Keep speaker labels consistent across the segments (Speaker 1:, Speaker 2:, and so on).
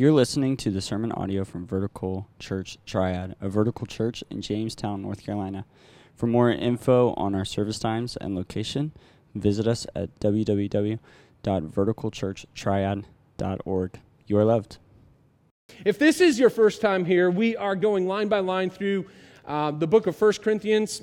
Speaker 1: You're listening to the sermon audio from Vertical Church Triad, a vertical church in Jamestown, North Carolina. For more info on our service times and location, visit us at www.verticalchurchtriad.org. You are loved.
Speaker 2: If this is your first time here, we are going line by line through uh, the book of First Corinthians.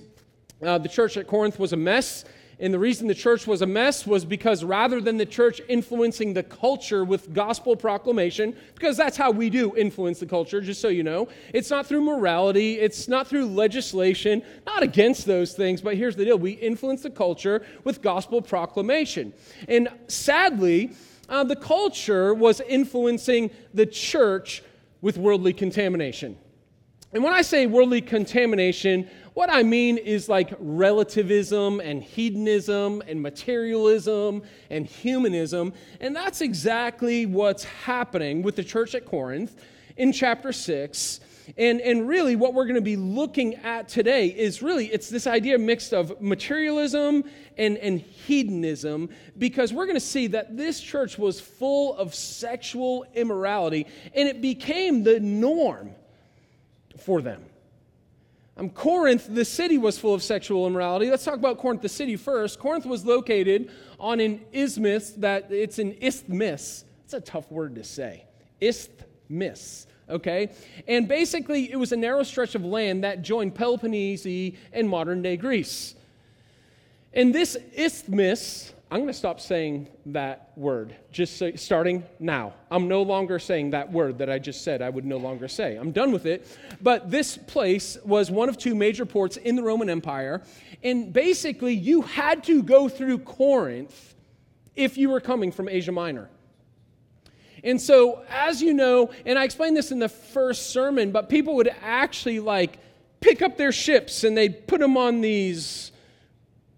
Speaker 2: Uh, the church at Corinth was a mess. And the reason the church was a mess was because rather than the church influencing the culture with gospel proclamation, because that's how we do influence the culture, just so you know, it's not through morality, it's not through legislation, not against those things, but here's the deal we influence the culture with gospel proclamation. And sadly, uh, the culture was influencing the church with worldly contamination. And when I say worldly contamination, what I mean is like relativism and hedonism and materialism and humanism. And that's exactly what's happening with the church at Corinth in chapter 6. And, and really, what we're going to be looking at today is really it's this idea mixed of materialism and, and hedonism, because we're going to see that this church was full of sexual immorality, and it became the norm for them. Um, Corinth, the city, was full of sexual immorality. Let's talk about Corinth, the city, first. Corinth was located on an isthmus that it's an isthmus. It's a tough word to say. Isthmus, okay? And basically, it was a narrow stretch of land that joined Peloponnese and modern day Greece. And this isthmus I'm going to stop saying that word, just so, starting now. I'm no longer saying that word that I just said I would no longer say. I'm done with it. But this place was one of two major ports in the Roman Empire. And basically, you had to go through Corinth if you were coming from Asia Minor. And so, as you know, and I explained this in the first sermon, but people would actually like pick up their ships and they'd put them on these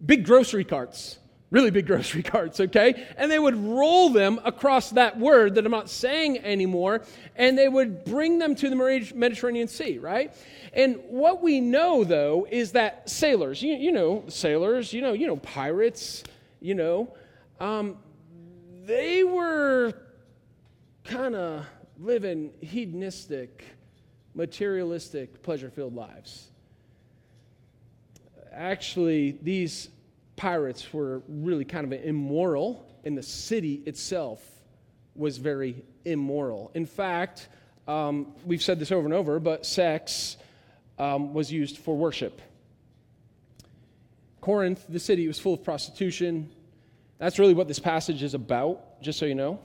Speaker 2: big grocery carts really big grocery carts, okay? And they would roll them across that word that I'm not saying anymore, and they would bring them to the Mediterranean Sea, right? And what we know, though, is that sailors, you, you know, sailors, you know, you know, pirates, you know, um, they were kind of living hedonistic, materialistic, pleasure-filled lives. Actually, these pirates were really kind of immoral, and the city itself was very immoral. In fact, um, we've said this over and over, but sex um, was used for worship. Corinth, the city, was full of prostitution. That's really what this passage is about, just so you know.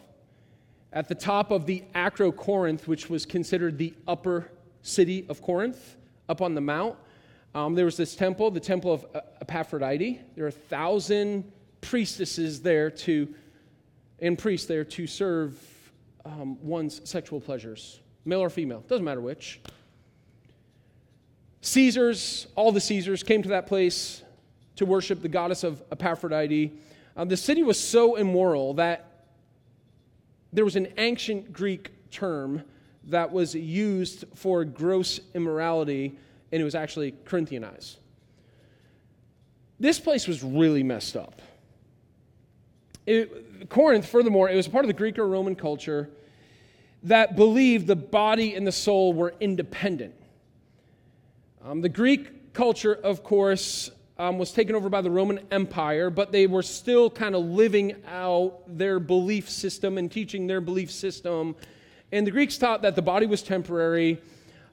Speaker 2: At the top of the Acro Corinth, which was considered the upper city of Corinth, up on the mount, um, there was this temple, the temple of Aphrodite. There are a thousand priestesses there to, and priests there to serve um, one's sexual pleasures, male or female, doesn't matter which. Caesars, all the Caesars came to that place to worship the goddess of Aphrodite. Uh, the city was so immoral that there was an ancient Greek term that was used for gross immorality and it was actually Corinthianized. This place was really messed up. It, Corinth, furthermore, it was part of the Greek or Roman culture that believed the body and the soul were independent. Um, the Greek culture, of course, um, was taken over by the Roman Empire, but they were still kind of living out their belief system and teaching their belief system. And the Greeks taught that the body was temporary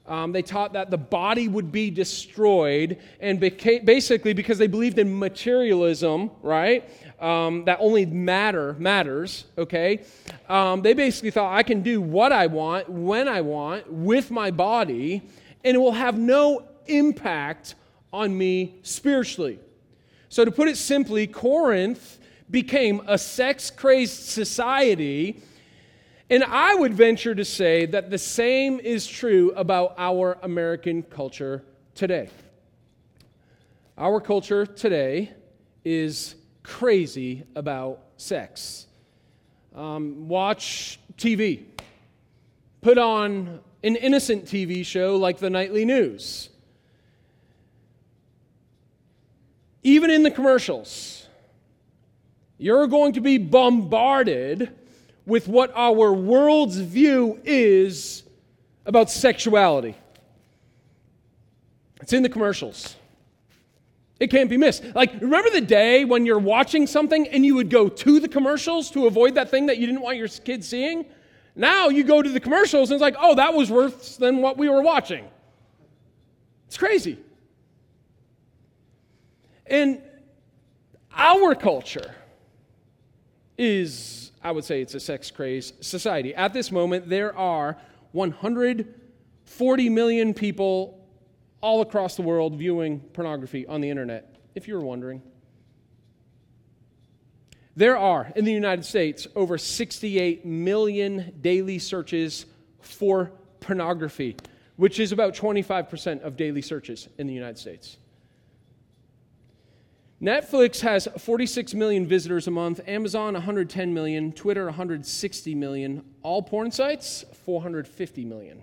Speaker 2: um, they taught that the body would be destroyed, and beca- basically because they believed in materialism, right? Um, that only matter matters, okay? Um, they basically thought I can do what I want, when I want, with my body, and it will have no impact on me spiritually. So, to put it simply, Corinth became a sex crazed society and I would venture to say that the same is true about our American culture today. Our culture today is crazy about sex. Um, watch TV, put on an innocent TV show like the nightly news. Even in the commercials, you're going to be bombarded with what our world's view is about sexuality. It's in the commercials. It can't be missed. Like, remember the day when you're watching something and you would go to the commercials to avoid that thing that you didn't want your kids seeing? Now you go to the commercials and it's like, oh, that was worse than what we were watching. It's crazy. And our culture is, I would say, it's a sex crazed society. At this moment, there are 140 million people all across the world viewing pornography on the internet, if you're wondering. There are, in the United States, over 68 million daily searches for pornography, which is about 25% of daily searches in the United States. Netflix has 46 million visitors a month, Amazon 110 million, Twitter 160 million, all porn sites 450 million.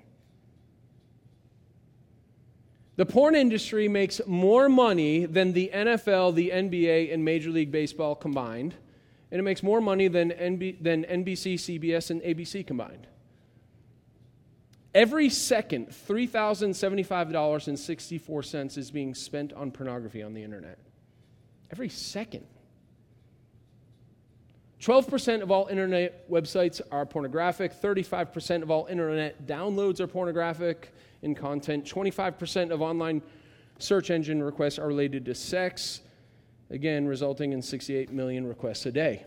Speaker 2: The porn industry makes more money than the NFL, the NBA, and Major League Baseball combined, and it makes more money than, NB, than NBC, CBS, and ABC combined. Every second, $3,075.64 is being spent on pornography on the internet every second. 12% of all internet websites are pornographic. 35% of all internet downloads are pornographic in content. 25% of online search engine requests are related to sex, again, resulting in 68 million requests a day.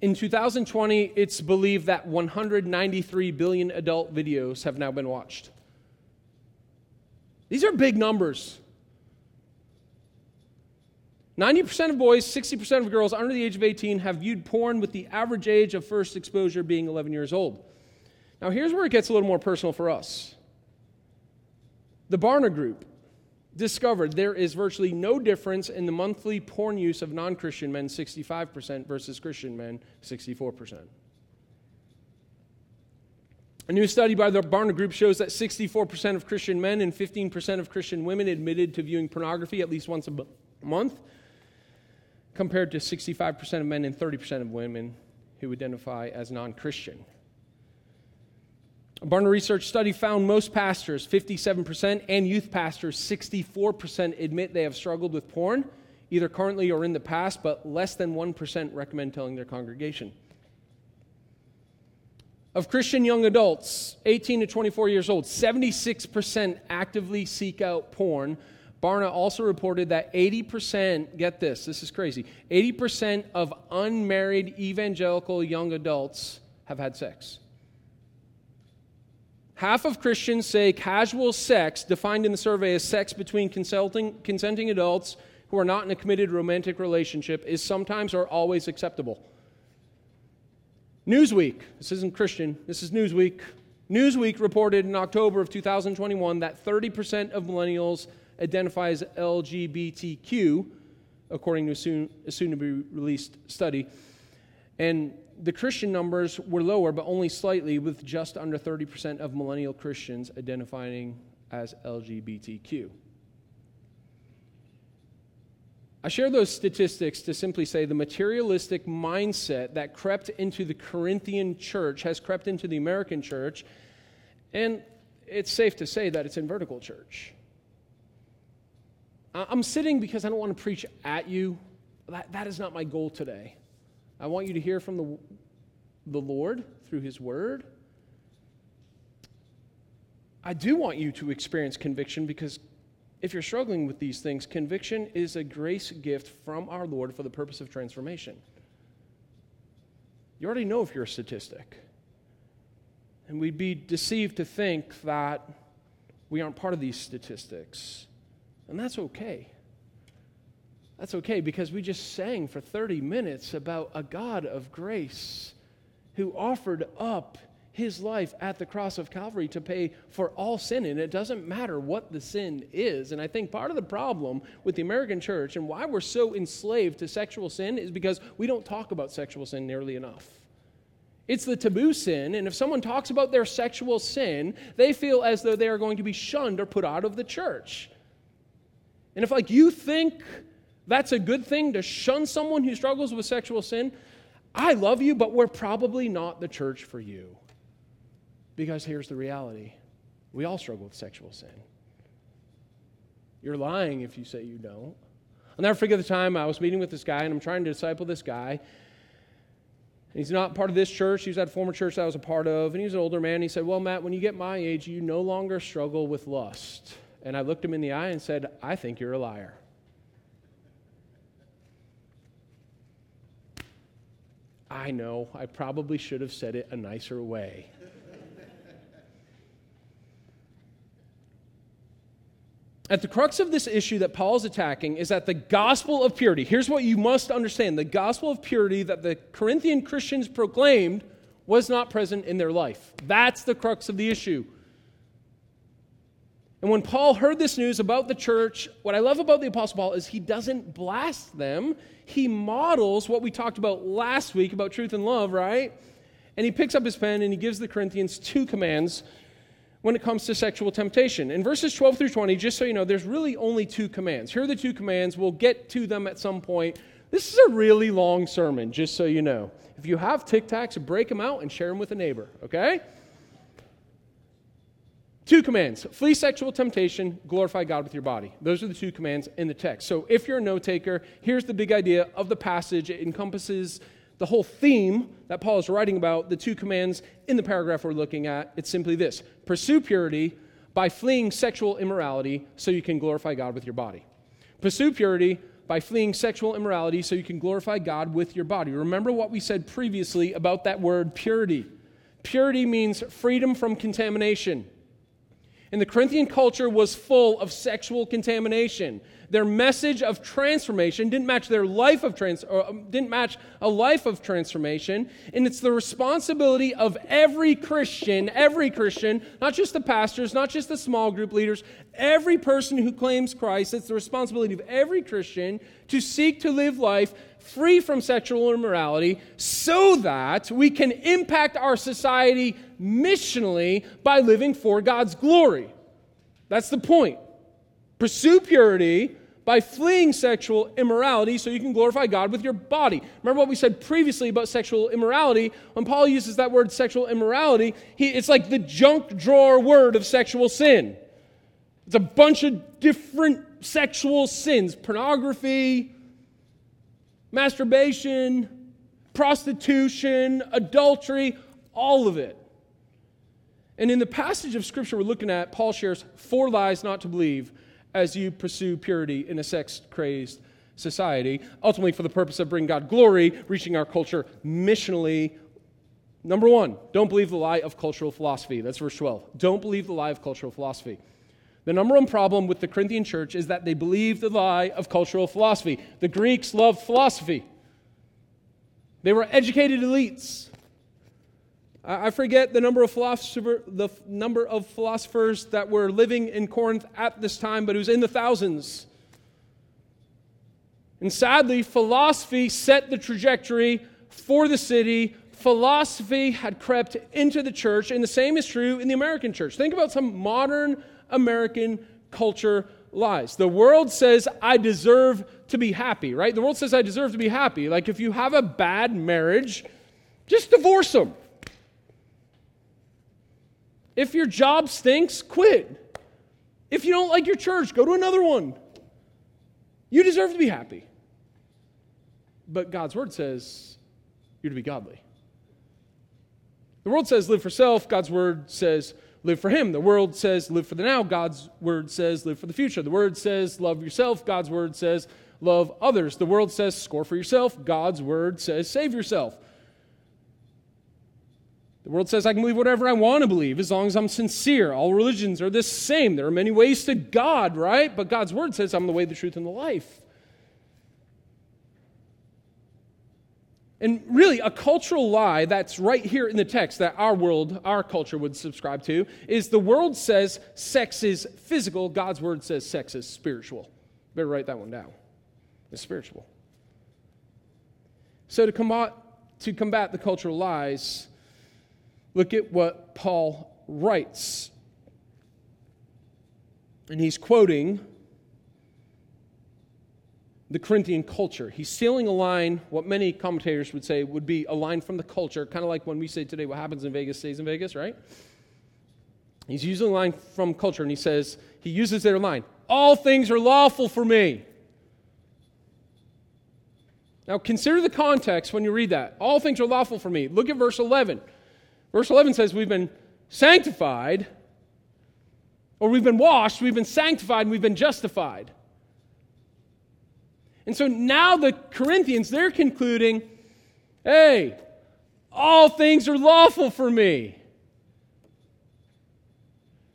Speaker 2: In 2020, it's believed that 193 billion adult videos have now been watched. These are big numbers. 90% of boys, 60% of girls under the age of 18 have viewed porn with the average age of first exposure being 11 years old. Now, here's where it gets a little more personal for us. The Barna Group discovered there is virtually no difference in the monthly porn use of non Christian men, 65%, versus Christian men, 64%. A new study by the Barna Group shows that 64% of Christian men and 15% of Christian women admitted to viewing pornography at least once a month compared to 65% of men and 30% of women who identify as non Christian. A Barna Research study found most pastors, 57%, and youth pastors, 64%, admit they have struggled with porn, either currently or in the past, but less than 1% recommend telling their congregation. Of Christian young adults, 18 to 24 years old, 76% actively seek out porn, Barna also reported that 80%, get this, this is crazy, 80% of unmarried evangelical young adults have had sex. Half of Christians say casual sex, defined in the survey as sex between consenting adults who are not in a committed romantic relationship, is sometimes or always acceptable. Newsweek, this isn't Christian, this is Newsweek. Newsweek reported in October of 2021 that 30% of millennials identify as LGBTQ, according to a soon, a soon to be released study. And the Christian numbers were lower, but only slightly, with just under 30% of millennial Christians identifying as LGBTQ. I share those statistics to simply say the materialistic mindset that crept into the Corinthian church has crept into the American church, and it's safe to say that it's in vertical church. Uh, I'm sitting because I don't want to preach at you. That, that is not my goal today. I want you to hear from the, the Lord through His Word. I do want you to experience conviction because if you're struggling with these things, conviction is a grace gift from our Lord for the purpose of transformation. You already know if you're a statistic. And we'd be deceived to think that we aren't part of these statistics. And that's okay. That's okay because we just sang for 30 minutes about a God of grace who offered up his life at the cross of Calvary to pay for all sin. And it doesn't matter what the sin is. And I think part of the problem with the American church and why we're so enslaved to sexual sin is because we don't talk about sexual sin nearly enough. It's the taboo sin, and if someone talks about their sexual sin, they feel as though they are going to be shunned or put out of the church. And if like you think that's a good thing to shun someone who struggles with sexual sin, I love you, but we're probably not the church for you. Because here's the reality we all struggle with sexual sin. You're lying if you say you don't. I'll never forget the time I was meeting with this guy, and I'm trying to disciple this guy. He's not part of this church. He was at a former church that I was a part of, and he's an older man. He said, Well, Matt, when you get my age, you no longer struggle with lust. And I looked him in the eye and said, I think you're a liar. I know, I probably should have said it a nicer way. At the crux of this issue that Paul is attacking is that the gospel of purity, here's what you must understand the gospel of purity that the Corinthian Christians proclaimed was not present in their life. That's the crux of the issue. And when Paul heard this news about the church, what I love about the Apostle Paul is he doesn't blast them. He models what we talked about last week about truth and love, right? And he picks up his pen and he gives the Corinthians two commands when it comes to sexual temptation. In verses 12 through 20, just so you know, there's really only two commands. Here are the two commands. We'll get to them at some point. This is a really long sermon, just so you know. If you have Tic Tacs, break them out and share them with a neighbor, okay? Two commands flee sexual temptation, glorify God with your body. Those are the two commands in the text. So if you're a note taker, here's the big idea of the passage. It encompasses the whole theme that Paul is writing about, the two commands in the paragraph we're looking at, it's simply this pursue purity by fleeing sexual immorality so you can glorify God with your body. Pursue purity by fleeing sexual immorality so you can glorify God with your body. Remember what we said previously about that word purity. Purity means freedom from contamination. And the Corinthian culture was full of sexual contamination. Their message of transformation didn't match their life of trans or um, didn't match a life of transformation. And it's the responsibility of every christian every christian not just the pastors not just the small group leaders every person who claims christ it's the responsibility of every christian to seek to live life free from sexual immorality so that we can impact our society missionally by living for god's glory that's the point pursue purity by fleeing sexual immorality so you can glorify God with your body. Remember what we said previously about sexual immorality? When Paul uses that word sexual immorality, he, it's like the junk drawer word of sexual sin. It's a bunch of different sexual sins pornography, masturbation, prostitution, adultery, all of it. And in the passage of Scripture we're looking at, Paul shares four lies not to believe as you pursue purity in a sex crazed society, ultimately for the purpose of bringing God glory, reaching our culture missionally. Number one, don't believe the lie of cultural philosophy. That's verse 12. Don't believe the lie of cultural philosophy. The number one problem with the Corinthian church is that they believe the lie of cultural philosophy. The Greeks loved philosophy, they were educated elites. I forget the number of philosopher, the number of philosophers that were living in Corinth at this time, but it was in the thousands. And sadly, philosophy set the trajectory for the city. Philosophy had crept into the church, and the same is true in the American church. Think about some modern American culture lies. The world says, I deserve to be happy, right? The world says, I deserve to be happy. Like if you have a bad marriage, just divorce them. If your job stinks, quit. If you don't like your church, go to another one. You deserve to be happy. But God's word says you're to be godly. The world says live for self, God's word says live for Him. The world says live for the now, God's word says live for the future. The word says love yourself, God's word says love others. The world says score for yourself, God's word says save yourself. The world says I can believe whatever I want to believe as long as I'm sincere. All religions are the same. There are many ways to God, right? But God's word says I'm the way, the truth, and the life. And really, a cultural lie that's right here in the text that our world, our culture would subscribe to is the world says sex is physical, God's word says sex is spiritual. Better write that one down. It's spiritual. So to combat, to combat the cultural lies, Look at what Paul writes. And he's quoting the Corinthian culture. He's stealing a line, what many commentators would say would be a line from the culture, kind of like when we say today, what happens in Vegas stays in Vegas, right? He's using a line from culture, and he says, he uses their line, all things are lawful for me. Now consider the context when you read that. All things are lawful for me. Look at verse 11. Verse 11 says, We've been sanctified, or we've been washed, we've been sanctified, and we've been justified. And so now the Corinthians, they're concluding hey, all things are lawful for me.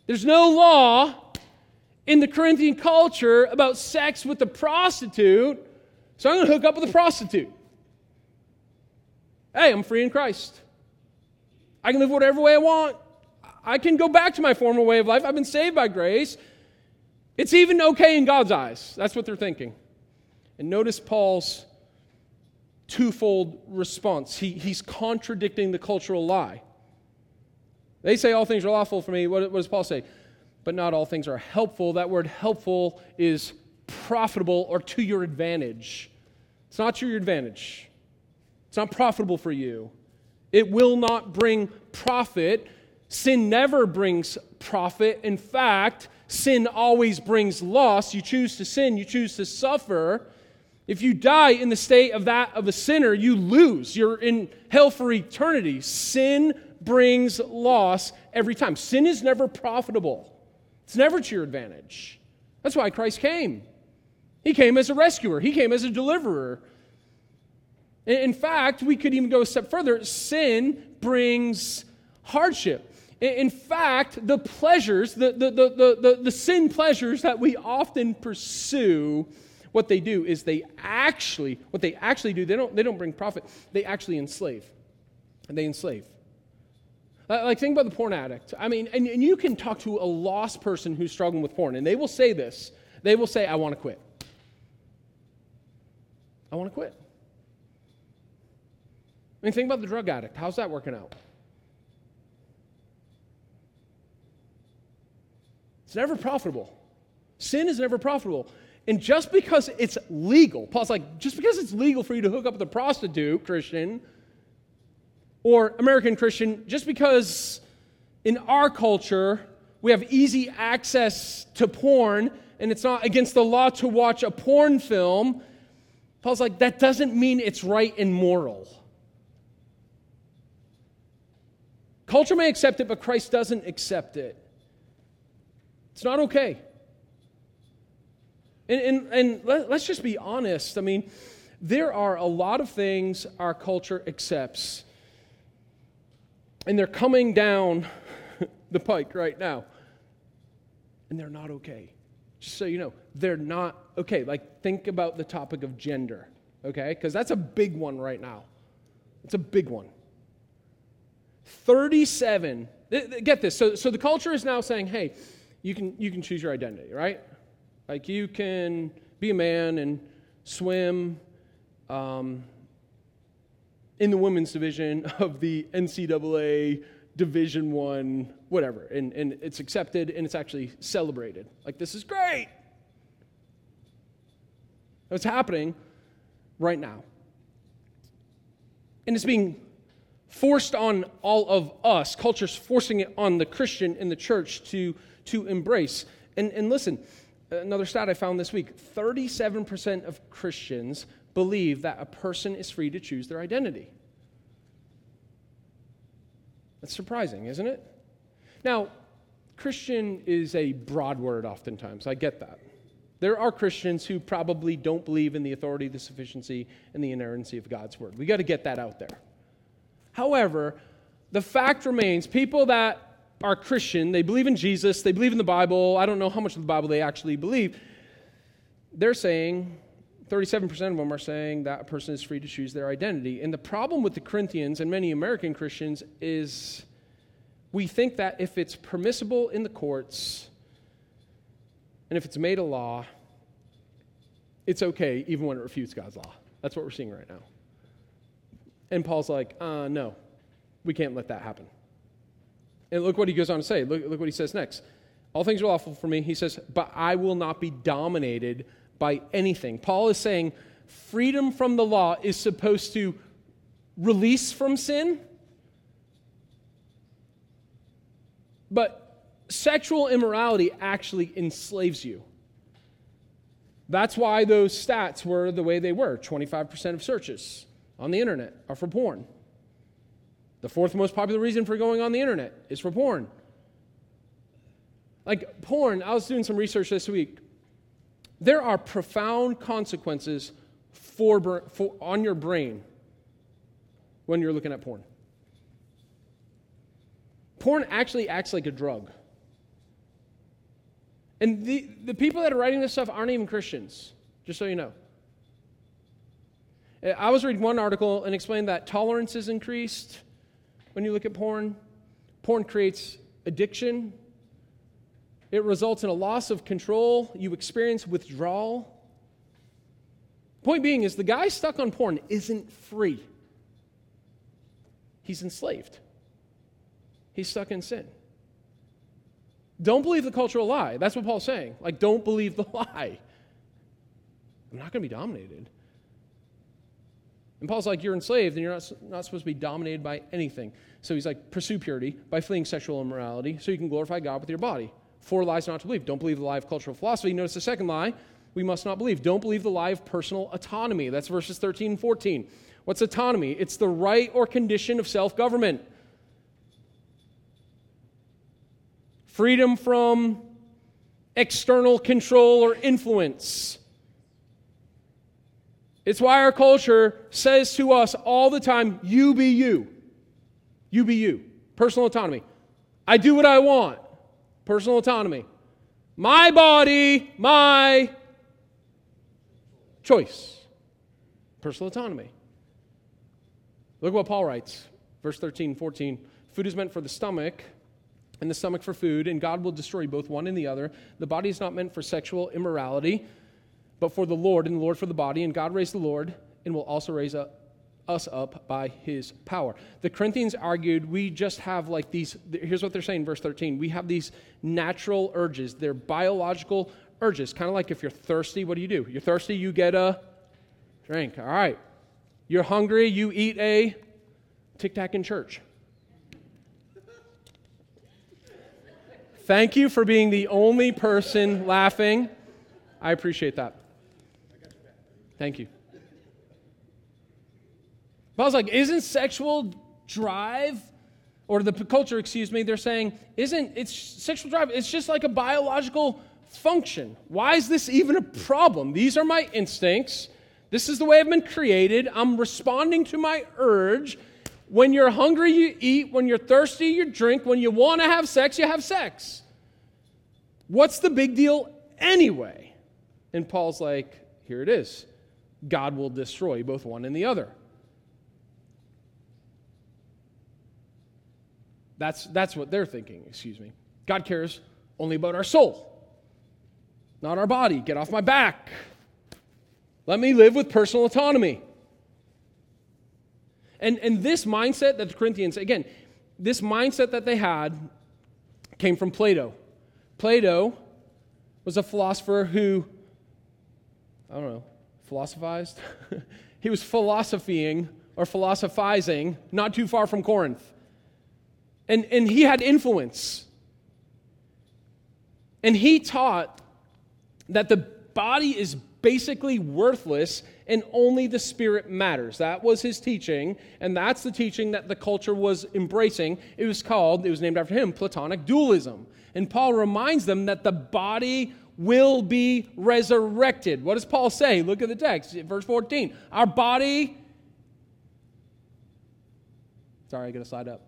Speaker 2: There's no law in the Corinthian culture about sex with a prostitute, so I'm going to hook up with a prostitute. Hey, I'm free in Christ. I can live whatever way I want. I can go back to my former way of life. I've been saved by grace. It's even okay in God's eyes. That's what they're thinking. And notice Paul's twofold response. He, he's contradicting the cultural lie. They say all things are lawful for me. What, what does Paul say? But not all things are helpful. That word helpful is profitable or to your advantage. It's not to your advantage, it's not profitable for you. It will not bring profit. Sin never brings profit. In fact, sin always brings loss. You choose to sin, you choose to suffer. If you die in the state of that of a sinner, you lose. You're in hell for eternity. Sin brings loss every time. Sin is never profitable. It's never to your advantage. That's why Christ came. He came as a rescuer, He came as a deliverer. In fact, we could even go a step further sin brings hardship. In fact, the pleasures, the, the, the, the, the, sin pleasures that we often pursue, what they do is they actually, what they actually do, they don't, they don't bring profit, they actually enslave. And they enslave. Like, think about the porn addict. I mean, and, and you can talk to a lost person who's struggling with porn, and they will say this. They will say, I want to quit. I want to quit. I mean, think about the drug addict. How's that working out? It's never profitable. Sin is never profitable. And just because it's legal, Paul's like, just because it's legal for you to hook up with a prostitute, Christian, or American Christian, just because in our culture we have easy access to porn and it's not against the law to watch a porn film, Paul's like, that doesn't mean it's right and moral. Culture may accept it, but Christ doesn't accept it. It's not okay. And, and, and let, us just be honest. I mean, there are a lot of things our culture accepts, and they're coming down the pike right now, and they're not okay. Just so you know, they're not okay. Like, think about the topic of gender, okay? Because that's a big one right now. It's a big one. 37, get this. So, so the culture is now saying, hey, you can, you can choose your identity, right? Like you can be a man and swim um, in the women's division of the NCAA Division One, whatever, and, and it's accepted and it's actually celebrated. Like this is great. It's happening right now. And it's being forced on all of us. Culture's forcing it on the Christian in the church to, to embrace. And, and listen, Uh, another stat I found this week 37% of Christians believe that a person is free to choose their identity. That's surprising, isn't it? Now, Christian is a broad word oftentimes. I get that. There are Christians who probably don't believe in the authority, the sufficiency, and the inerrancy of God's word. We got to get that out there. However, the fact remains people that are Christian, they believe in Jesus, they believe in the Bible. I don't know how much of the Bible they actually believe. They're saying, 37% of them are saying that a person is free to choose their identity. And the problem with the Corinthians and many American Christians is we think that if it's permissible in the courts and if it's made a law, it's okay even when it refutes God's law. That's what we're seeing right now. And Paul's like, uh, no, we can't let that happen. And look what he goes on to say. Look, look what he says next. All things are lawful for me. He says, but I will not be dominated by anything. Paul is saying freedom from the law is supposed to release from sin, but sexual immorality actually enslaves you. That's why those stats were the way they were 25% of searches on the internet are for porn. The fourth most popular reason for going on the internet is for porn. Like porn, I was doing some research this week. There are profound consequences for, for, on your brain when you're looking at porn. Porn actually acts like a drug. And the, the people that are writing this stuff aren't even Christians, just so you know. I was reading one article and explained that tolerance is increased when you look at porn. Porn creates addiction, it results in a loss of control. You experience withdrawal. Point being is the guy stuck on porn isn't free. He's enslaved. He's stuck in sin. Don't believe the cultural lie. That's what Paul's saying. Like, don't believe the lie. I'm not going to be dominated. And Paul's like, you're enslaved and you're not, not supposed to be dominated by anything. So he's like, pursue purity by fleeing sexual immorality so you can glorify God with your body. Four lies not to believe. Don't believe the lie of cultural philosophy. Notice the second lie we must not believe. Don't believe the lie of personal autonomy. That's verses 13 and 14. What's autonomy? It's the right or condition of self government. freedom from external control or influence. It's why our culture says to us all the time, you be you. You be you. Personal autonomy. I do what I want. Personal autonomy. My body, my choice. Personal autonomy. Look what Paul writes, verse 13, 14. Food is meant for the stomach and the stomach for food, and God will destroy both one and the other. The body is not meant for sexual immorality, but for the Lord, and the Lord for the body. And God raised the Lord, and will also raise up us up by his power. The Corinthians argued we just have like these, here's what they're saying, verse 13. We have these natural urges. They're biological urges. Kind of like if you're thirsty, what do you do? You're thirsty, you get a drink. All right. You're hungry, you eat a tic tac in church. Thank you for being the only person laughing. I appreciate that. Thank you. Paul's like, isn't sexual drive, or the culture, excuse me, they're saying, isn't it's sexual drive, it's just like a biological function. Why is this even a problem? These are my instincts. This is the way I've been created. I'm responding to my urge. When you're hungry, you eat. When you're thirsty, you drink. When you want to have sex, you have sex. What's the big deal anyway? And Paul's like, here it is God will destroy both one and the other. That's, that's what they're thinking, excuse me. God cares only about our soul, not our body. Get off my back. Let me live with personal autonomy. And, and this mindset that the Corinthians, again, this mindset that they had came from Plato. Plato was a philosopher who, I don't know, philosophized? he was philosophying or philosophizing not too far from Corinth. And, and he had influence. And he taught that the body is basically worthless and only the spirit matters. That was his teaching, and that's the teaching that the culture was embracing. It was called, it was named after him, Platonic dualism. And Paul reminds them that the body will be resurrected. What does Paul say? Look at the text, verse 14. Our body, sorry, I got to slide up.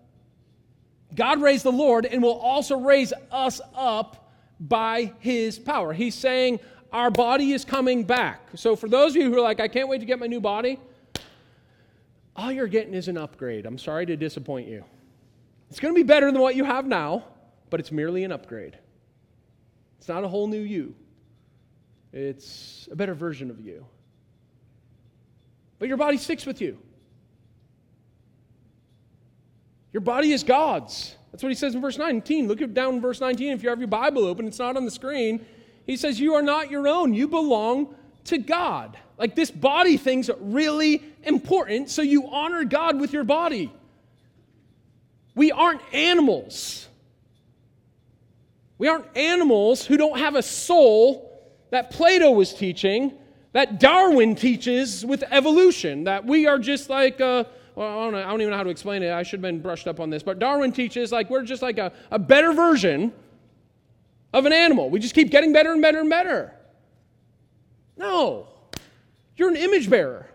Speaker 2: God raised the Lord and will also raise us up by his power. He's saying, our body is coming back. So, for those of you who are like, I can't wait to get my new body, all you're getting is an upgrade. I'm sorry to disappoint you. It's going to be better than what you have now, but it's merely an upgrade. It's not a whole new you, it's a better version of you. But your body sticks with you. Your body is God's. That's what he says in verse 19. Look down in verse 19. If you have your Bible open, it's not on the screen. He says, You are not your own, you belong to God. Like this body thing's really important, so you honor God with your body. We aren't animals. We aren't animals who don't have a soul that Plato was teaching, that Darwin teaches with evolution, that we are just like, uh, well, I don't, know, I don't even know how to explain it. I should have been brushed up on this. But Darwin teaches like we're just like a, a better version of an animal. We just keep getting better and better and better. No. You're an image bearer.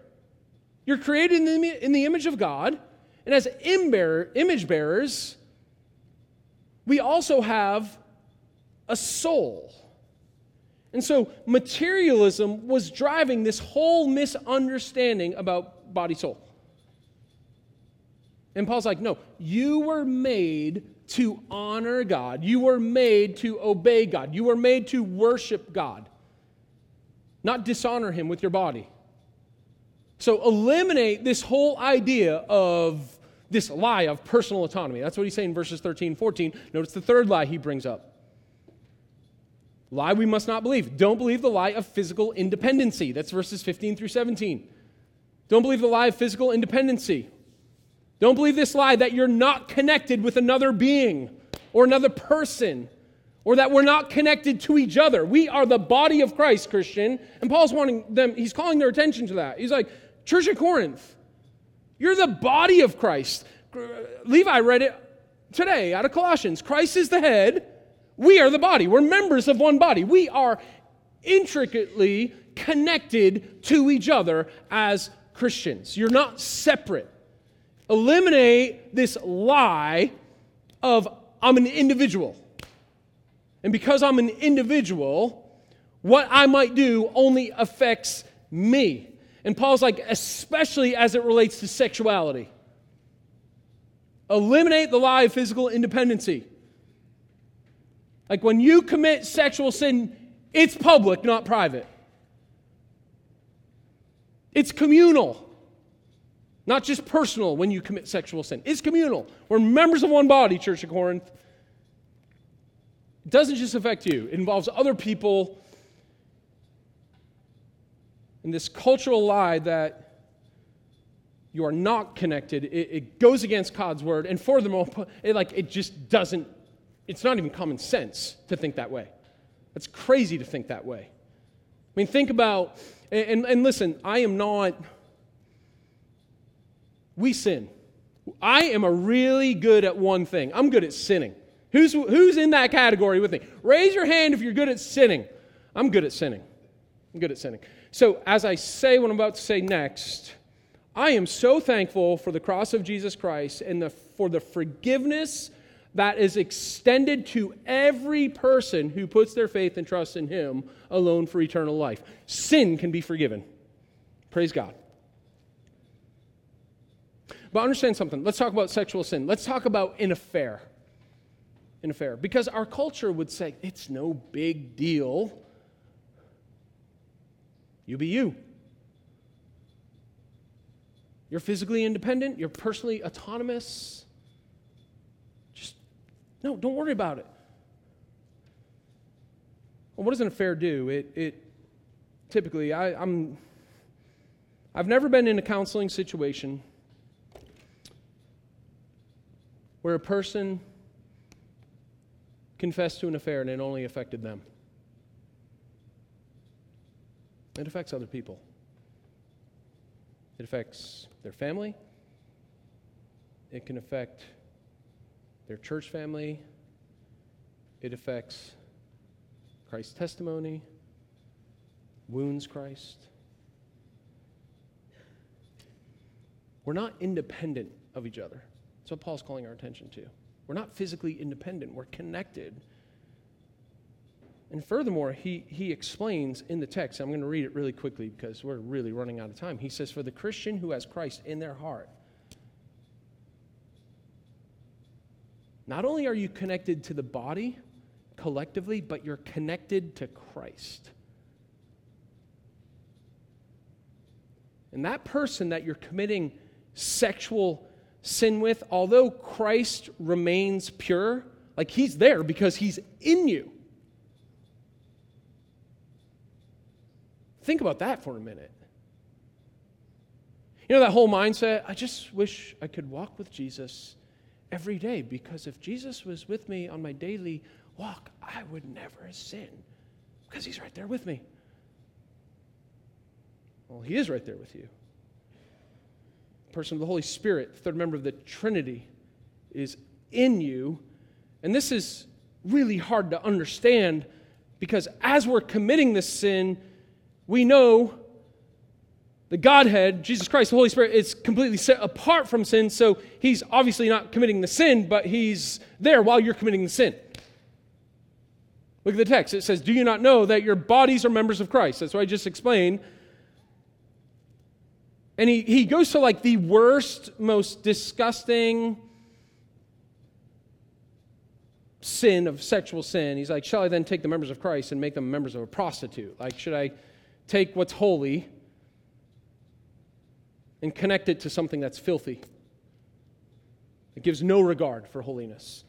Speaker 2: You're created in the, in the image of God. And as image bearers, we also have a soul. And so materialism was driving this whole misunderstanding about body soul. And Paul's like, no, you were made to honor God. You were made to obey God. You were made to worship God, not dishonor Him with your body. So eliminate this whole idea of this lie of personal autonomy. That's what he's saying in verses 13 14. Notice the third lie he brings up. Lie we must not believe. Don't believe the lie of physical independency. That's verses 15 through 17. Don't believe the lie of physical independency. Don't believe this lie that you're not connected with another being or another person or that we're not connected to each other. We are the body of Christ, Christian. And Paul's wanting them, he's calling their attention to that. He's like, Church of Corinth, you're the body of Christ. Levi read it today out of Colossians. Christ is the head, we are the body. We're members of one body. We are intricately connected to each other as Christians. You're not separate. Eliminate this lie of I'm an individual. And because I'm an individual, what I might do only affects me. And Paul's like, especially as it relates to sexuality. Eliminate the lie of physical independency. Like when you commit sexual sin, it's public, not private. It's communal, not just personal when you commit sexual sin. It's communal. We're members of one body, Church of Corinth. It doesn't just affect you, it involves other people. And this cultural lie that you are not connected, it, it goes against God's word. And furthermore, it, like, it just doesn't it's not even common sense to think that way. That's crazy to think that way. I mean, think about, and, and listen, I am not, we sin. I am a really good at one thing. I'm good at sinning. Who's, who's in that category with me? Raise your hand if you're good at sinning. I'm good at sinning. I'm good at sinning. So, as I say what I'm about to say next, I am so thankful for the cross of Jesus Christ and the, for the forgiveness that is extended to every person who puts their faith and trust in Him alone for eternal life. Sin can be forgiven. Praise God. But understand something. Let's talk about sexual sin. Let's talk about an affair. An affair. Because our culture would say, it's no big deal. You be you. You're physically independent, you're personally autonomous. No, don't worry about it. Well, what does an affair do? It, it typically, I, I'm, I've never been in a counseling situation where a person confessed to an affair and it only affected them. It affects other people. It affects their family. It can affect their church family. It affects Christ's testimony, wounds Christ. We're not independent of each other. That's what Paul's calling our attention to. We're not physically independent, we're connected. And furthermore, he, he explains in the text, I'm going to read it really quickly because we're really running out of time. He says, For the Christian who has Christ in their heart, Not only are you connected to the body collectively, but you're connected to Christ. And that person that you're committing sexual sin with, although Christ remains pure, like he's there because he's in you. Think about that for a minute. You know, that whole mindset, I just wish I could walk with Jesus every day because if Jesus was with me on my daily walk, I would never sin because he's right there with me. Well, he is right there with you. Person of the Holy Spirit, third member of the Trinity, is in you. And this is really hard to understand because as we're committing this sin, we know the Godhead, Jesus Christ, the Holy Spirit, is completely set apart from sin. So he's obviously not committing the sin, but he's there while you're committing the sin. Look at the text. It says, Do you not know that your bodies are members of Christ? That's what I just explained. And he, he goes to like the worst, most disgusting sin of sexual sin. He's like, Shall I then take the members of Christ and make them members of a prostitute? Like, should I take what's holy and connect it to something that's filthy. It gives no regard for holiness.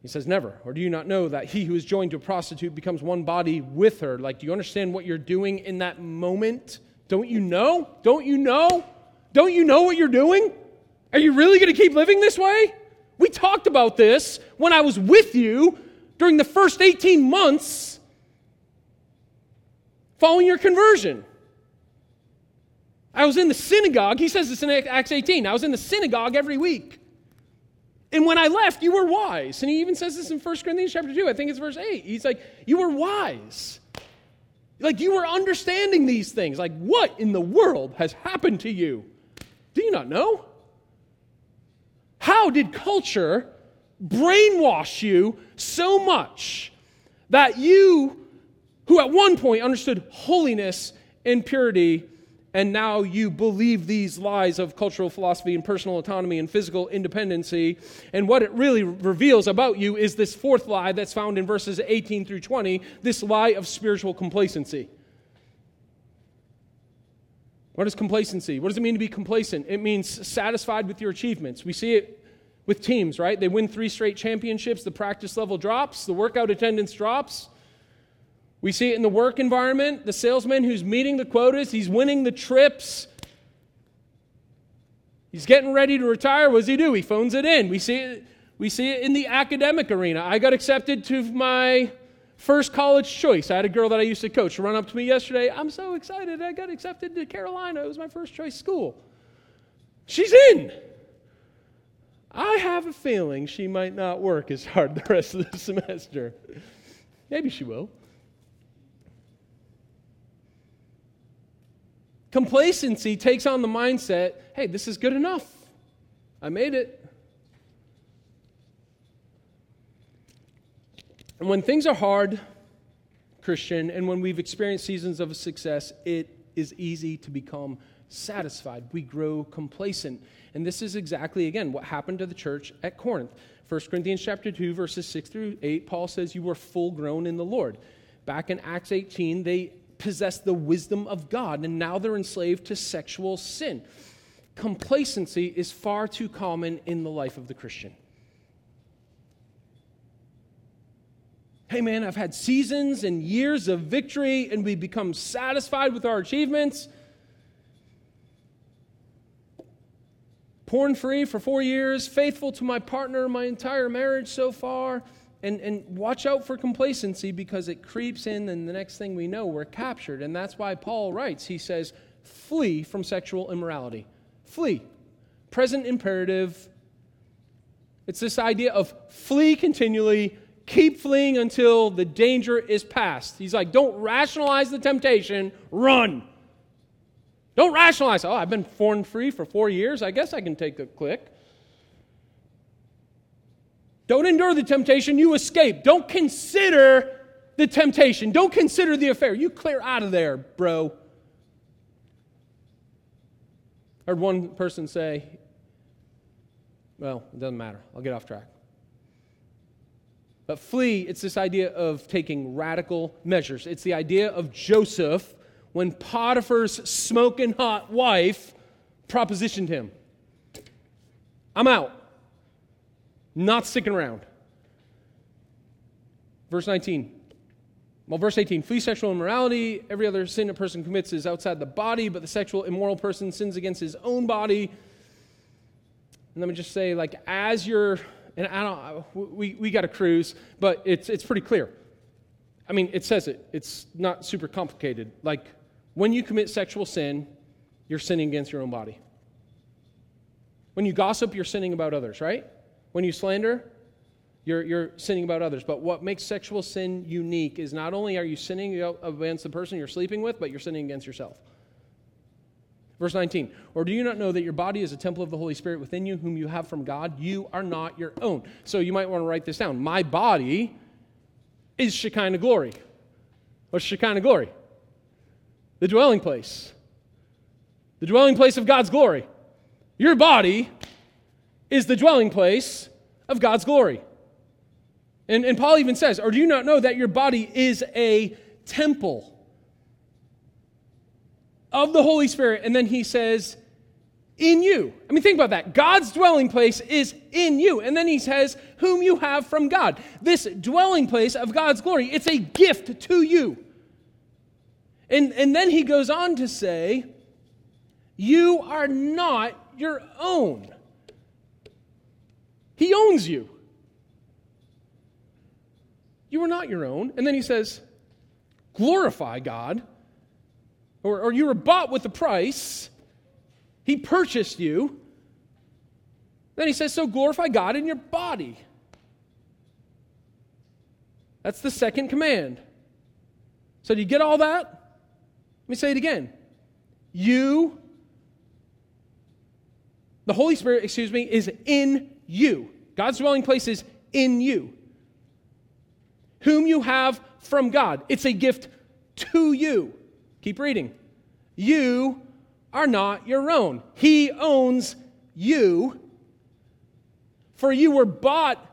Speaker 2: He says, Never. Or do you not know that he who is joined to a prostitute becomes one body with her? Like, do you understand what you're doing in that moment? Don't you know? Don't you know? Don't you know what you're doing? Are you really going to keep living this way? We talked about this when I was with you during the first 18 months following your conversion. I was in the synagogue. He says this in Acts 18. I was in the synagogue every week. And when I left, you were wise. And he even says this in 1 Corinthians chapter 2. I think it's verse 8. He's like, You were wise. Like, you were understanding these things. Like, what in the world has happened to you? Do you not know? How did culture brainwash you so much that you, who at one point understood holiness and purity, and now you believe these lies of cultural philosophy and personal autonomy and physical independency. And what it really reveals about you is this fourth lie that's found in verses 18 through 20 this lie of spiritual complacency. What is complacency? What does it mean to be complacent? It means satisfied with your achievements. We see it with teams, right? They win three straight championships, the practice level drops, the workout attendance drops. We see it in the work environment. The salesman who's meeting the quotas, he's winning the trips. He's getting ready to retire. What does he do? He phones it in. We see it, we see it in the academic arena. I got accepted to my first college choice. I had a girl that I used to coach run up to me yesterday. I'm so excited. I got accepted to Carolina. It was my first choice school. She's in. I have a feeling she might not work as hard the rest of the semester. Maybe she will. Complacency takes on the mindset hey, this is good enough. I made it. And when things are hard, Christian, and when we've experienced seasons of success, it is easy to become satisfied. We grow complacent. And this is exactly, again, what happened to the church at Corinth. 1 Corinthians chapter 2, verses 6 through 8, Paul says, You were full grown in the Lord. Back in Acts 18, they possessed the wisdom of God, and now they're enslaved to sexual sin. Complacency is far too common in the life of the Christian. Hey man, I've had seasons and years of victory, and we become satisfied with our achievements. Porn free for four years, faithful to my partner my entire marriage so far. And, and watch out for complacency because it creeps in, and the next thing we know, we're captured. And that's why Paul writes, he says, flee from sexual immorality. Flee. Present imperative. It's this idea of flee continually, keep fleeing until the danger is past. He's like, don't rationalize the temptation, run. Don't rationalize, oh, I've been porn free for four years. I guess I can take a click. Don't endure the temptation, you escape. Don't consider the temptation. Don't consider the affair. You clear out of there, bro. I heard one person say, well, it doesn't matter. I'll get off track. But flee, it's this idea of taking radical measures. It's the idea of Joseph when Potiphar's smoking hot wife propositioned him. I'm out. Not sticking around. Verse 19. Well, verse 18 flee sexual immorality. Every other sin a person commits is outside the body, but the sexual immoral person sins against his own body. And let me just say, like, as you're, and I don't, we, we got to cruise, but it's, it's pretty clear. I mean, it says it, it's not super complicated. Like, when you commit sexual sin, you're sinning against your own body. When you gossip, you're sinning about others, right? When you slander, you're, you're sinning about others. But what makes sexual sin unique is not only are you sinning against the person you're sleeping with, but you're sinning against yourself. Verse 19, or do you not know that your body is a temple of the Holy Spirit within you, whom you have from God? You are not your own. So you might want to write this down. My body is Shekinah glory. What's Shekinah glory? The dwelling place. The dwelling place of God's glory. Your body is the dwelling place of God's glory. And, and Paul even says, Or do you not know that your body is a temple of the Holy Spirit? And then he says, In you. I mean, think about that. God's dwelling place is in you. And then he says, Whom you have from God. This dwelling place of God's glory, it's a gift to you. And, and then he goes on to say, You are not your own. He owns you. You are not your own. And then he says, glorify God. Or, or you were bought with a price. He purchased you. Then he says, so glorify God in your body. That's the second command. So, do you get all that? Let me say it again. You, the Holy Spirit, excuse me, is in you. God's dwelling place is in you whom you have from God. It's a gift to you. Keep reading. You are not your own, He owns you. For you were bought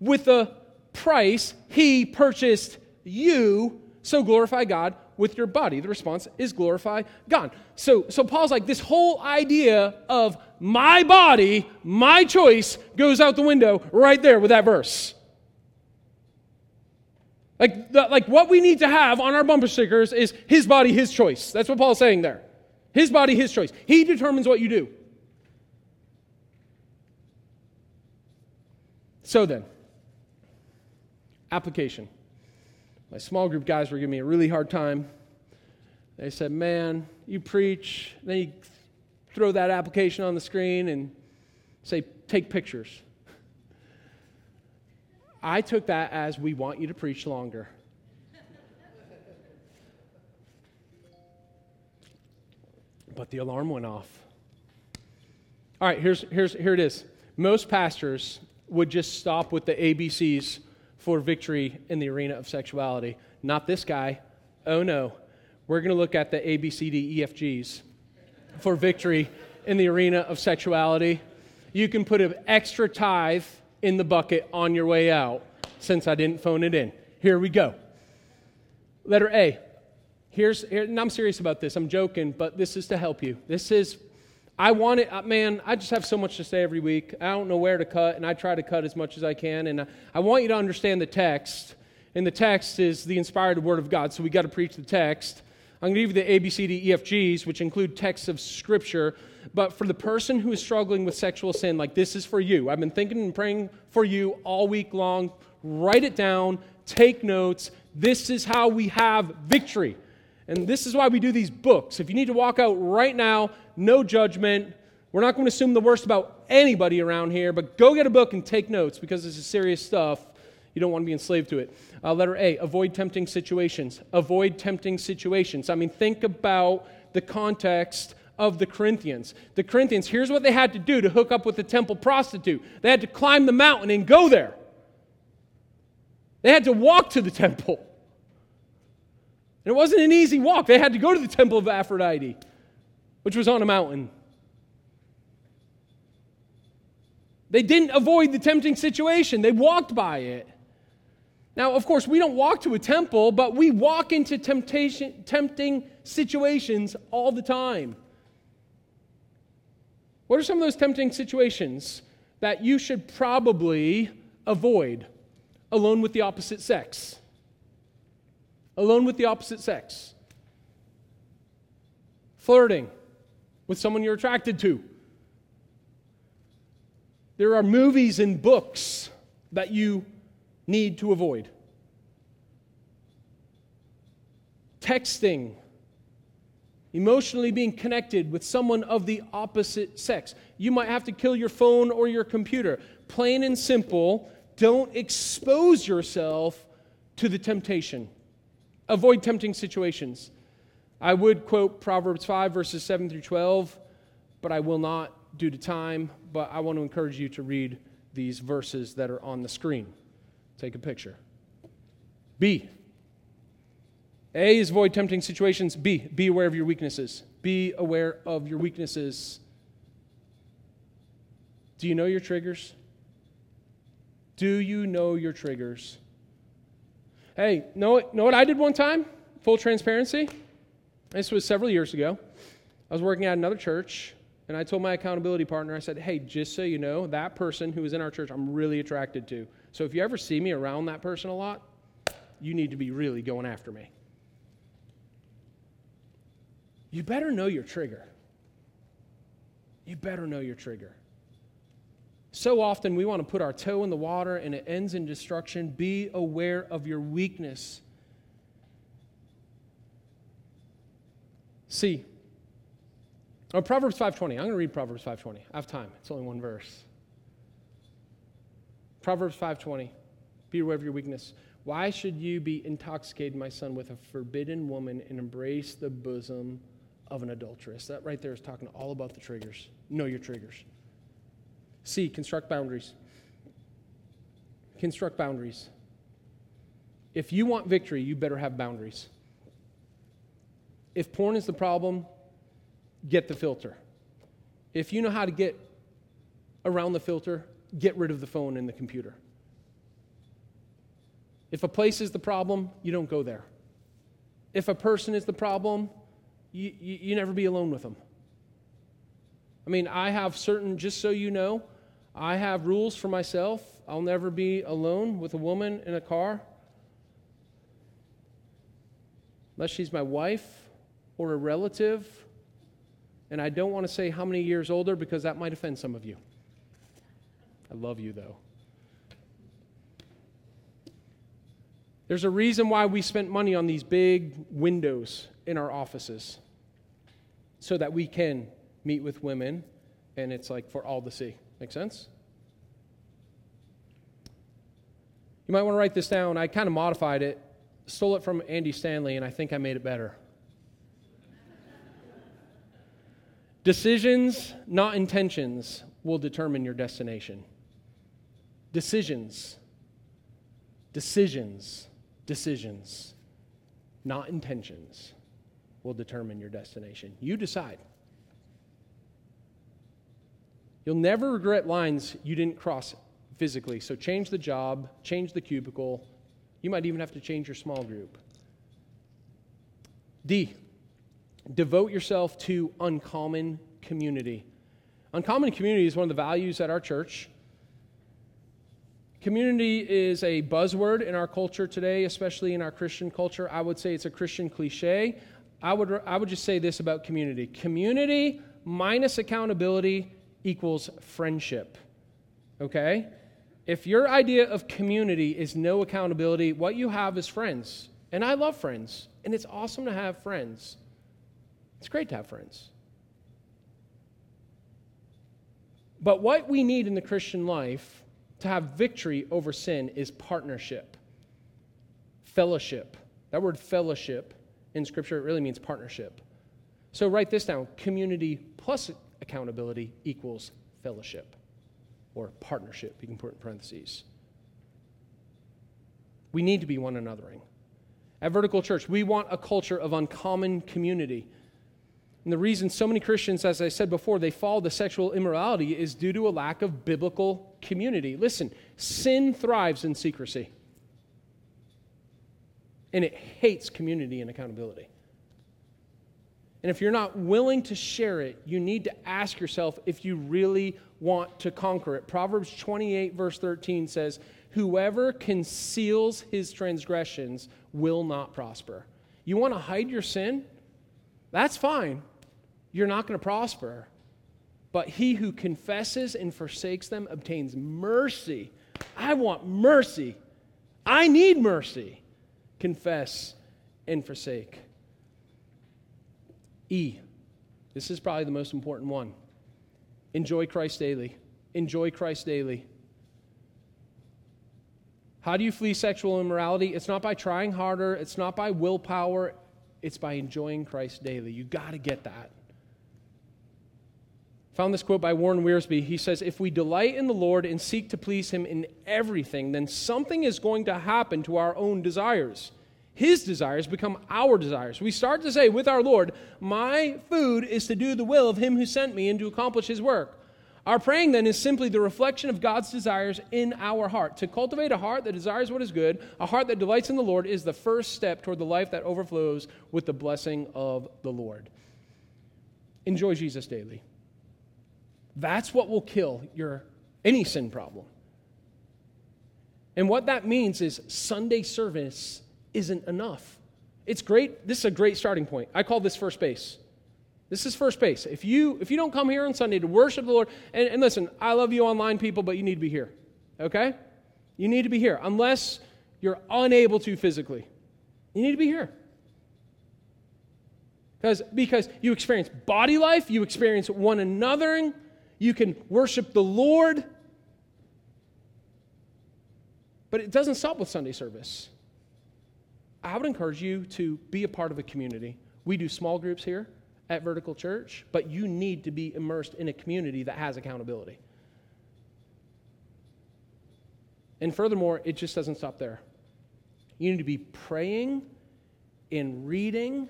Speaker 2: with a price, He purchased you. So glorify God with your body. The response is glorify God. So, so Paul's like, this whole idea of my body, my choice, goes out the window right there with that verse. Like, the, like what we need to have on our bumper stickers is his body, his choice. That's what Paul's saying there. His body, his choice. He determines what you do. So then, application. My small group guys were giving me a really hard time. They said, Man, you preach, then you throw that application on the screen and say, Take pictures. I took that as we want you to preach longer. But the alarm went off. All right, here's, here's, here it is. Most pastors would just stop with the ABCs for victory in the arena of sexuality. Not this guy. Oh no. We're going to look at the ABCDEFGs for victory in the arena of sexuality. You can put an extra tithe in the bucket on your way out since I didn't phone it in. Here we go. Letter A. Here's, here, and I'm serious about this. I'm joking, but this is to help you. This is, I want it, uh, man, I just have so much to say every week. I don't know where to cut, and I try to cut as much as I can. And I, I want you to understand the text. And the text is the inspired word of God, so we got to preach the text. I'm going to give you the A, B, C, D, E, F, G's, which include texts of Scripture. But for the person who is struggling with sexual sin, like this is for you. I've been thinking and praying for you all week long. Write it down, take notes. This is how we have victory. And this is why we do these books. If you need to walk out right now, no judgment. We're not going to assume the worst about anybody around here, but go get a book and take notes because this is serious stuff. You don't want to be enslaved to it. Uh, letter A, avoid tempting situations. Avoid tempting situations. I mean, think about the context of the Corinthians. The Corinthians, here's what they had to do to hook up with the temple prostitute they had to climb the mountain and go there, they had to walk to the temple. And it wasn't an easy walk. They had to go to the temple of Aphrodite, which was on a mountain. They didn't avoid the tempting situation, they walked by it. Now, of course, we don't walk to a temple, but we walk into temptation, tempting situations all the time. What are some of those tempting situations that you should probably avoid alone with the opposite sex? Alone with the opposite sex, flirting with someone you're attracted to. There are movies and books that you need to avoid. Texting, emotionally being connected with someone of the opposite sex. You might have to kill your phone or your computer. Plain and simple, don't expose yourself to the temptation. Avoid tempting situations. I would quote Proverbs 5, verses 7 through 12, but I will not due to time. But I want to encourage you to read these verses that are on the screen. Take a picture. B. A is avoid tempting situations. B, be aware of your weaknesses. Be aware of your weaknesses. Do you know your triggers? Do you know your triggers? Hey, know, know what I did one time? Full transparency. This was several years ago. I was working at another church, and I told my accountability partner, I said, hey, just so you know, that person who is in our church, I'm really attracted to. So if you ever see me around that person a lot, you need to be really going after me. You better know your trigger. You better know your trigger. So often we want to put our toe in the water and it ends in destruction. Be aware of your weakness. See, oh, Proverbs 5.20. I'm going to read Proverbs 5.20. I have time. It's only one verse. Proverbs 5.20. Be aware of your weakness. Why should you be intoxicated, my son, with a forbidden woman and embrace the bosom of an adulteress? That right there is talking all about the triggers. Know your triggers. C, construct boundaries. Construct boundaries. If you want victory, you better have boundaries. If porn is the problem, get the filter. If you know how to get around the filter, get rid of the phone and the computer. If a place is the problem, you don't go there. If a person is the problem, you, you, you, never be alone with them. I mean, I have certain, just so you know, I have rules for myself. I'll never be alone with a woman in a car unless she's my wife or a relative. And I don't want to say how many years older because that might offend some of you. I love you, though. There's a reason why we spent money on these big windows in our offices so that we can meet with women and it's like for all to see. Make sense? You might want to write this down. I kind of modified it, stole it from Andy Stanley, and I think I made it better. Decisions, not intentions, will determine your destination. Decisions, decisions, decisions, not intentions, will determine your destination. You decide. You'll never regret lines you didn't cross physically. So change the job, change the cubicle. You might even have to change your small group. D, devote yourself to uncommon community. Uncommon community is one of the values at our church. Community is a buzzword in our culture today, especially in our Christian culture. I would say it's a Christian cliche. I would, I would just say this about community community minus accountability equals friendship. Okay? If your idea of community is no accountability, what you have is friends. And I love friends, and it's awesome to have friends. It's great to have friends. But what we need in the Christian life to have victory over sin is partnership, fellowship. That word fellowship in Scripture, it really means partnership. So write this down community plus accountability equals fellowship or partnership, you can put in parentheses. We need to be one anothering. At Vertical Church, we want a culture of uncommon community. And the reason so many Christians, as I said before, they fall to sexual immorality is due to a lack of biblical community. Listen, sin thrives in secrecy, and it hates community and accountability. And if you're not willing to share it, you need to ask yourself if you really want to conquer it. Proverbs 28, verse 13 says, Whoever conceals his transgressions will not prosper. You want to hide your sin? That's fine. You're not going to prosper. But he who confesses and forsakes them obtains mercy. I want mercy. I need mercy. Confess and forsake. E. This is probably the most important one. Enjoy Christ daily. Enjoy Christ daily. How do you flee sexual immorality? It's not by trying harder, it's not by willpower, it's by enjoying Christ daily. You got to get that. Found this quote by Warren Wiersbe. He says, If we delight in the Lord and seek to please Him in everything, then something is going to happen to our own desires. His desires become our desires. We start to say with our Lord, My food is to do the will of Him who sent me and to accomplish His work. Our praying then is simply the reflection of God's desires in our heart. To cultivate a heart that desires what is good, a heart that delights in the Lord, is the first step toward the life that overflows with the blessing of the Lord. Enjoy Jesus daily. That's what will kill your any sin problem. And what that means is Sunday service isn't enough. It's great. This is a great starting point. I call this first base. This is first base. If you if you don't come here on Sunday to worship the Lord, and, and listen, I love you online people, but you need to be here. Okay? You need to be here. Unless you're unable to physically. You need to be here. Because, because you experience body life, you experience one another, you can worship the Lord. But it doesn't stop with Sunday service. I would encourage you to be a part of a community. We do small groups here at Vertical Church, but you need to be immersed in a community that has accountability. And furthermore, it just doesn't stop there. You need to be praying and reading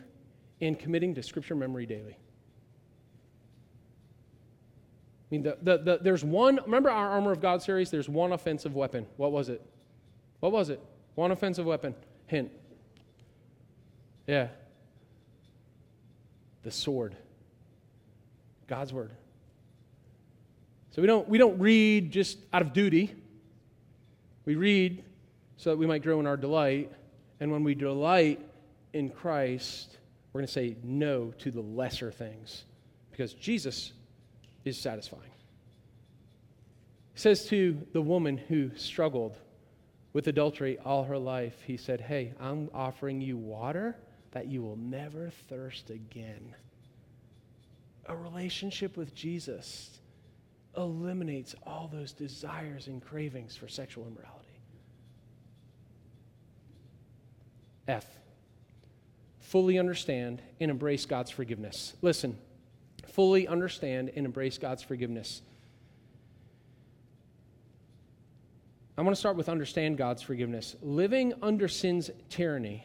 Speaker 2: and committing to scripture memory daily. I mean, the, the, the, there's one, remember our Armor of God series? There's one offensive weapon. What was it? What was it? One offensive weapon. Hint. Yeah. The sword. God's word. So we don't, we don't read just out of duty. We read so that we might grow in our delight. And when we delight in Christ, we're going to say no to the lesser things because Jesus is satisfying. He says to the woman who struggled with adultery all her life, he said, Hey, I'm offering you water that you will never thirst again. A relationship with Jesus eliminates all those desires and cravings for sexual immorality. F. Fully understand and embrace God's forgiveness. Listen, fully understand and embrace God's forgiveness. I want to start with understand God's forgiveness. Living under sin's tyranny.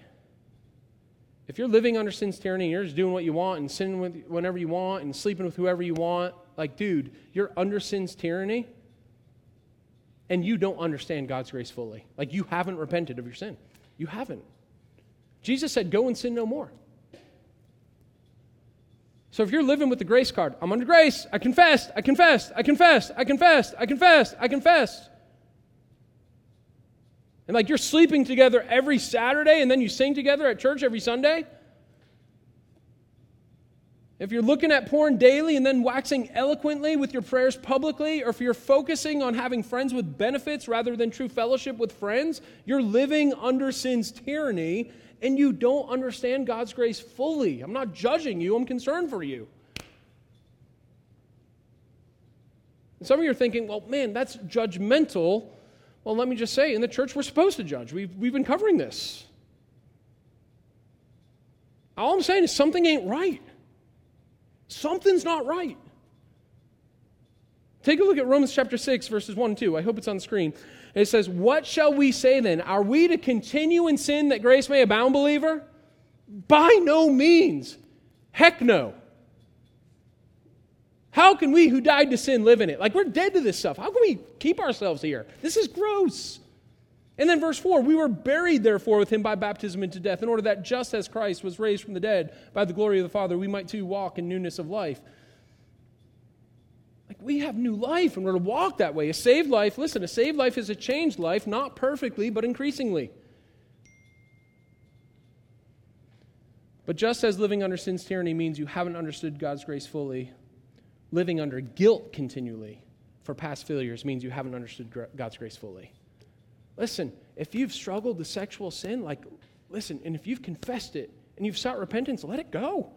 Speaker 2: If you're living under sin's tyranny you're just doing what you want and sinning with whenever you want and sleeping with whoever you want, like, dude, you're under sin's tyranny and you don't understand God's grace fully. Like, you haven't repented of your sin. You haven't. Jesus said, Go and sin no more. So if you're living with the grace card, I'm under grace, I confessed, I confessed, I confessed, I confessed, I confessed, I confessed. And like you're sleeping together every Saturday and then you sing together at church every Sunday. If you're looking at porn daily and then waxing eloquently with your prayers publicly, or if you're focusing on having friends with benefits rather than true fellowship with friends, you're living under sin's tyranny and you don't understand God's grace fully. I'm not judging you, I'm concerned for you. And some of you are thinking, well, man, that's judgmental. Well, let me just say, in the church, we're supposed to judge. We've, we've been covering this. All I'm saying is something ain't right. Something's not right. Take a look at Romans chapter 6, verses 1 and 2. I hope it's on the screen. It says, What shall we say then? Are we to continue in sin that grace may abound, believer? By no means. Heck no. How can we who died to sin live in it? Like we're dead to this stuff. How can we keep ourselves here? This is gross. And then verse 4 we were buried, therefore, with him by baptism into death, in order that just as Christ was raised from the dead by the glory of the Father, we might too walk in newness of life. Like we have new life and we're to walk that way. A saved life, listen, a saved life is a changed life, not perfectly, but increasingly. But just as living under sin's tyranny means you haven't understood God's grace fully, living under guilt continually for past failures means you haven't understood God's grace fully. Listen, if you've struggled with sexual sin, like, listen, and if you've confessed it and you've sought repentance, let it go.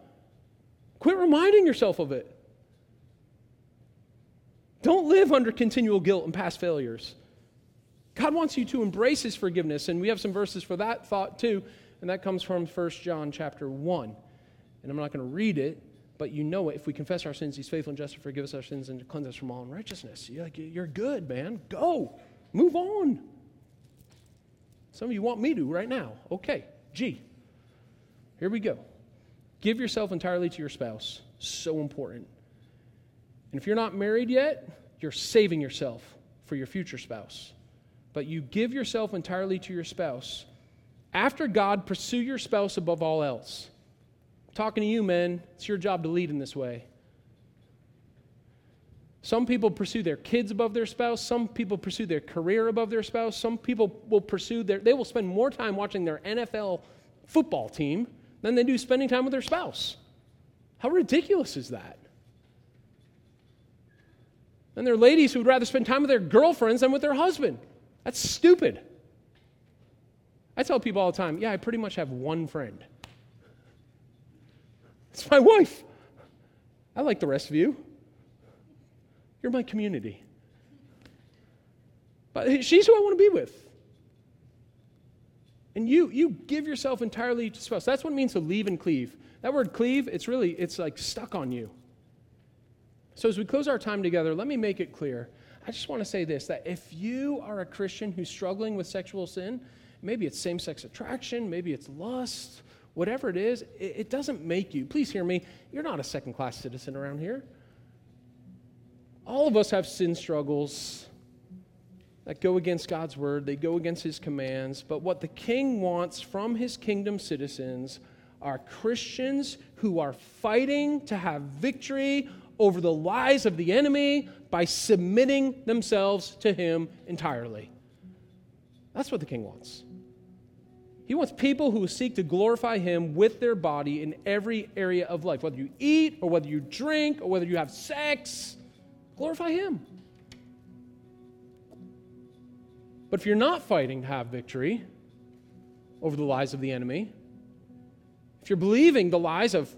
Speaker 2: Quit reminding yourself of it. Don't live under continual guilt and past failures. God wants you to embrace his forgiveness, and we have some verses for that thought too, and that comes from 1 John chapter 1. And I'm not going to read it, but you know it. If we confess our sins, he's faithful and just to forgive us our sins and to cleanse us from all unrighteousness. You're, like, you're good, man. Go. Move on. Some of you want me to right now. Okay. G. Here we go. Give yourself entirely to your spouse. So important. And if you're not married yet, you're saving yourself for your future spouse. But you give yourself entirely to your spouse. After God, pursue your spouse above all else. Talking to you, men. It's your job to lead in this way. Some people pursue their kids above their spouse. Some people pursue their career above their spouse. Some people will pursue their, they will spend more time watching their NFL football team than they do spending time with their spouse. How ridiculous is that? And there are ladies who would rather spend time with their girlfriends than with their husband. That's stupid. I tell people all the time, yeah, I pretty much have one friend. It's my wife. I like the rest of you. You're my community. But she's who I want to be with. And you, you give yourself entirely to spouse. That's what it means to leave and cleave. That word cleave, it's really, it's like stuck on you. So, as we close our time together, let me make it clear. I just want to say this that if you are a Christian who's struggling with sexual sin, maybe it's same sex attraction, maybe it's lust, whatever it is, it, doesn't make you, please hear me, you're not a second class citizen around here. All of us have sin struggles that go against God's word, they go against his commands. But what the king wants from his kingdom citizens are Christians who are fighting to have victory over the lies of the enemy by submitting themselves to him entirely. That's what the king wants. He wants people who seek to glorify him with their body in every area of life, whether you eat or whether you drink or whether you have sex, glorify him. But if you're not fighting to have victory over the lies of the enemy, if you're believing the lies of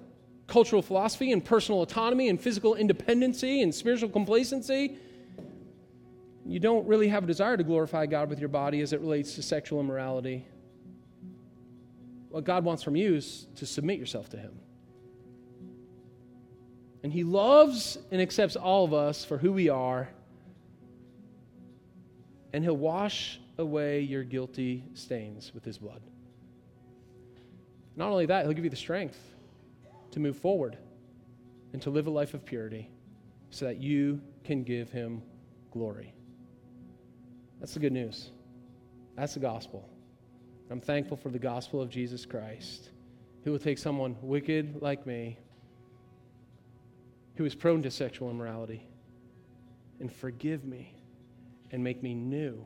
Speaker 2: cultural philosophy and personal autonomy and physical independency and spiritual complacency. You don't really have a desire to glorify God with your body as it relates to sexual immorality. What God wants from you is to submit yourself to Him. And He loves and accepts all of us for who we are. And He'll wash away your guilty stains with His blood. Not only that, He'll give you the strength to move forward and to live a life of purity so that you can give him glory. That's the good news. That's the gospel. I'm thankful for the gospel of Jesus Christ, who will take someone wicked like me, who is prone to sexual immorality, and forgive me and make me new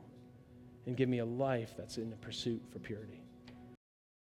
Speaker 2: and give me a life that's in the pursuit for purity.